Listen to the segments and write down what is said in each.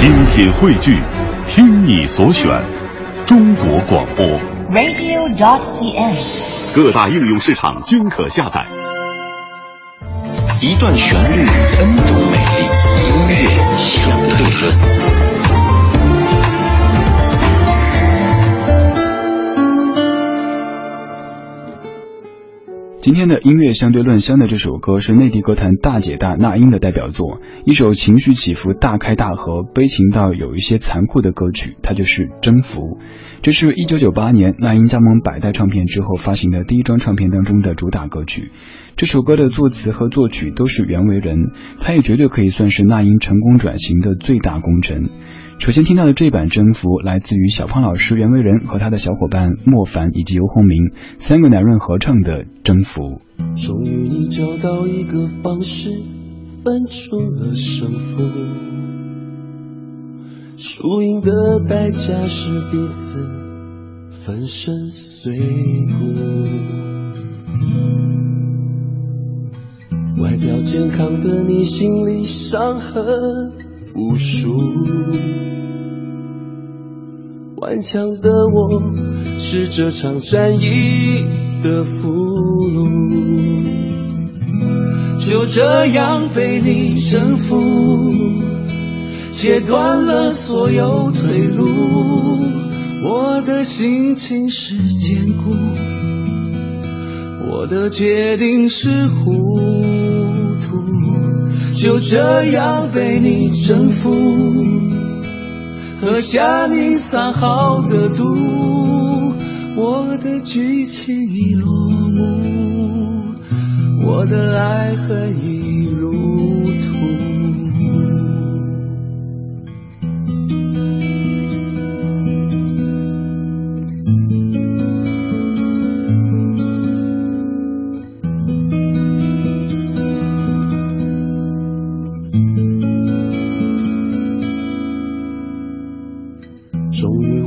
精品汇聚，听你所选，中国广播。radio.cn。各大应用市场均可下载。一段旋律，N 种美丽，音乐相对论。今天的音乐相对论香的这首歌是内地歌坛大姐大那英的代表作，一首情绪起伏大开大合、悲情到有一些残酷的歌曲，它就是《征服》。这是一九九八年那英加盟百代唱片之后发行的第一张唱片当中的主打歌曲。这首歌的作词和作曲都是袁惟仁，他也绝对可以算是那英成功转型的最大功臣。首先听到的这版《征服》来自于小胖老师袁惟仁和他的小伙伴莫凡以及尤鸿明三个男人合唱的《征服》。终于你找到一个方式分出了胜负，输赢的代价是彼此粉身碎骨。外表健康的你，心里伤痕无数。顽强的我，是这场战役的俘虏。就这样被你征服，切断了所有退路。我的心情是坚固，我的决定是糊涂。就这样被你征服。喝下你藏好的毒，我的剧情已落幕，我的爱恨已入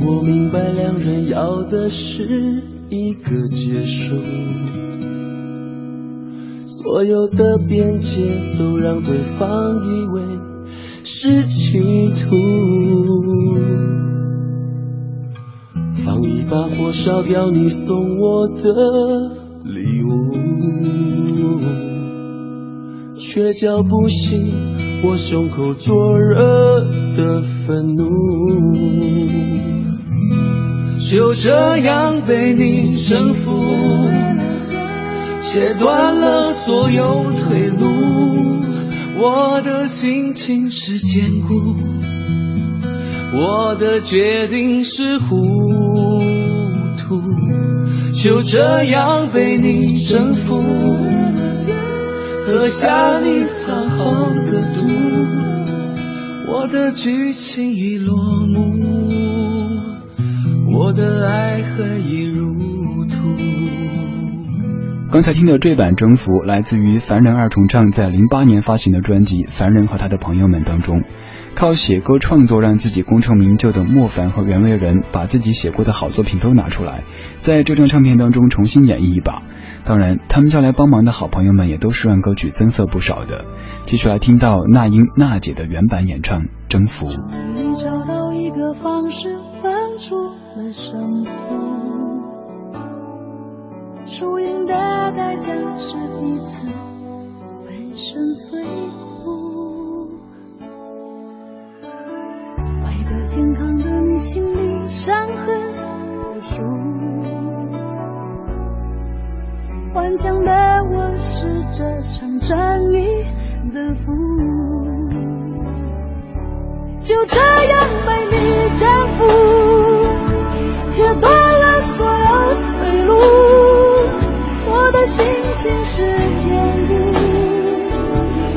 我明白，两人要的是一个结束，所有的边界都让对方以为是企图，放一把火烧掉你送我的礼物，却叫不醒我胸口灼热的愤怒。就这样被你征服，切断了所有退路。我的心情是坚固，我的决定是糊涂。就这样被你征服，喝下你藏好的毒，我的剧情已落幕。我的爱恨已入土。刚才听的这版《征服》来自于凡人二重唱在零八年发行的专辑《凡人和他的朋友们》当中，靠写歌创作让自己功成名就的莫凡和袁惟仁，把自己写过的好作品都拿出来，在这张唱片当中重新演绎一把。当然，他们叫来帮忙的好朋友们也都是让歌曲增色不少的。继续来听到那英娜姐的原版演唱《征服》。终于找到一个方式出了胜负，输赢的代价是彼此粉身碎骨。外表健康的你，心里伤痕无数。顽强的我是这场战役的俘虏。就这样被你，切断了所有退路。我的心情是坚固，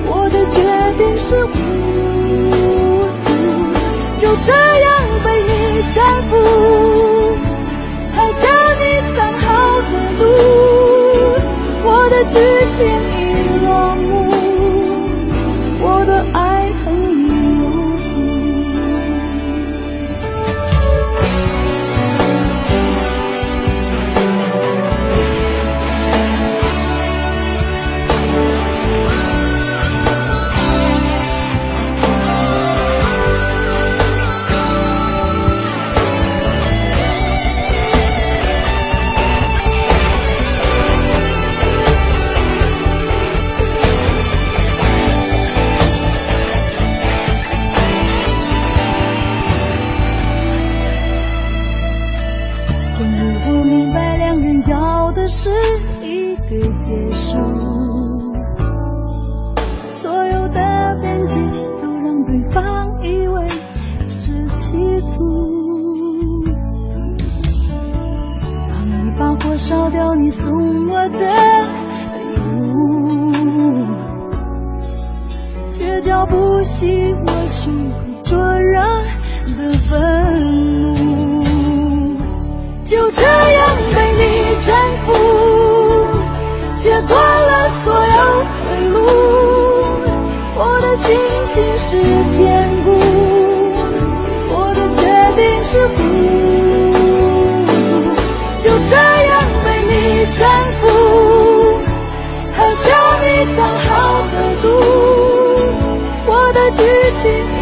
我的决定是糊涂。就这样被你征服，喝下你藏好的毒，我的剧情已可以结束所有的辩解都让对方以为是气粗当你把火烧掉你送我的礼物却叫不醒我胸口灼热的愤怒。就这亲情是坚固我的决定是糊涂就这样被你征服喝下你藏好的毒我的剧情